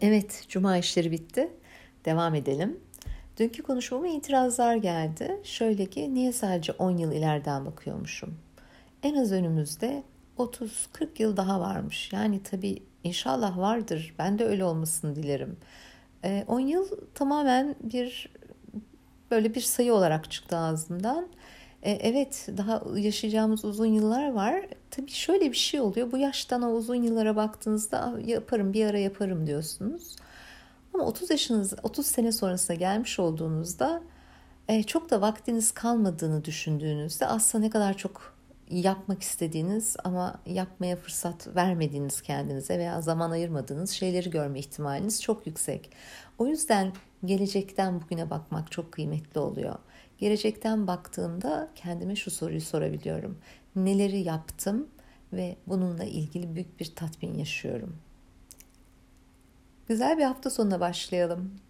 Evet, cuma işleri bitti. Devam edelim. Dünkü konuşmama itirazlar geldi. Şöyle ki niye sadece 10 yıl ileriden bakıyormuşum? En az önümüzde 30-40 yıl daha varmış. Yani tabii inşallah vardır. Ben de öyle olmasını dilerim. 10 yıl tamamen bir böyle bir sayı olarak çıktı ağzımdan. E, evet daha yaşayacağımız uzun yıllar var. Tabii şöyle bir şey oluyor. Bu yaştan o uzun yıllara baktığınızda ah, yaparım bir ara yaparım diyorsunuz. Ama 30 yaşınız 30 sene sonrasına gelmiş olduğunuzda e, çok da vaktiniz kalmadığını düşündüğünüzde aslında ne kadar çok yapmak istediğiniz ama yapmaya fırsat vermediğiniz kendinize veya zaman ayırmadığınız şeyleri görme ihtimaliniz çok yüksek. O yüzden gelecekten bugüne bakmak çok kıymetli oluyor. Gelecekten baktığımda kendime şu soruyu sorabiliyorum. Neleri yaptım ve bununla ilgili büyük bir tatmin yaşıyorum. Güzel bir hafta sonuna başlayalım.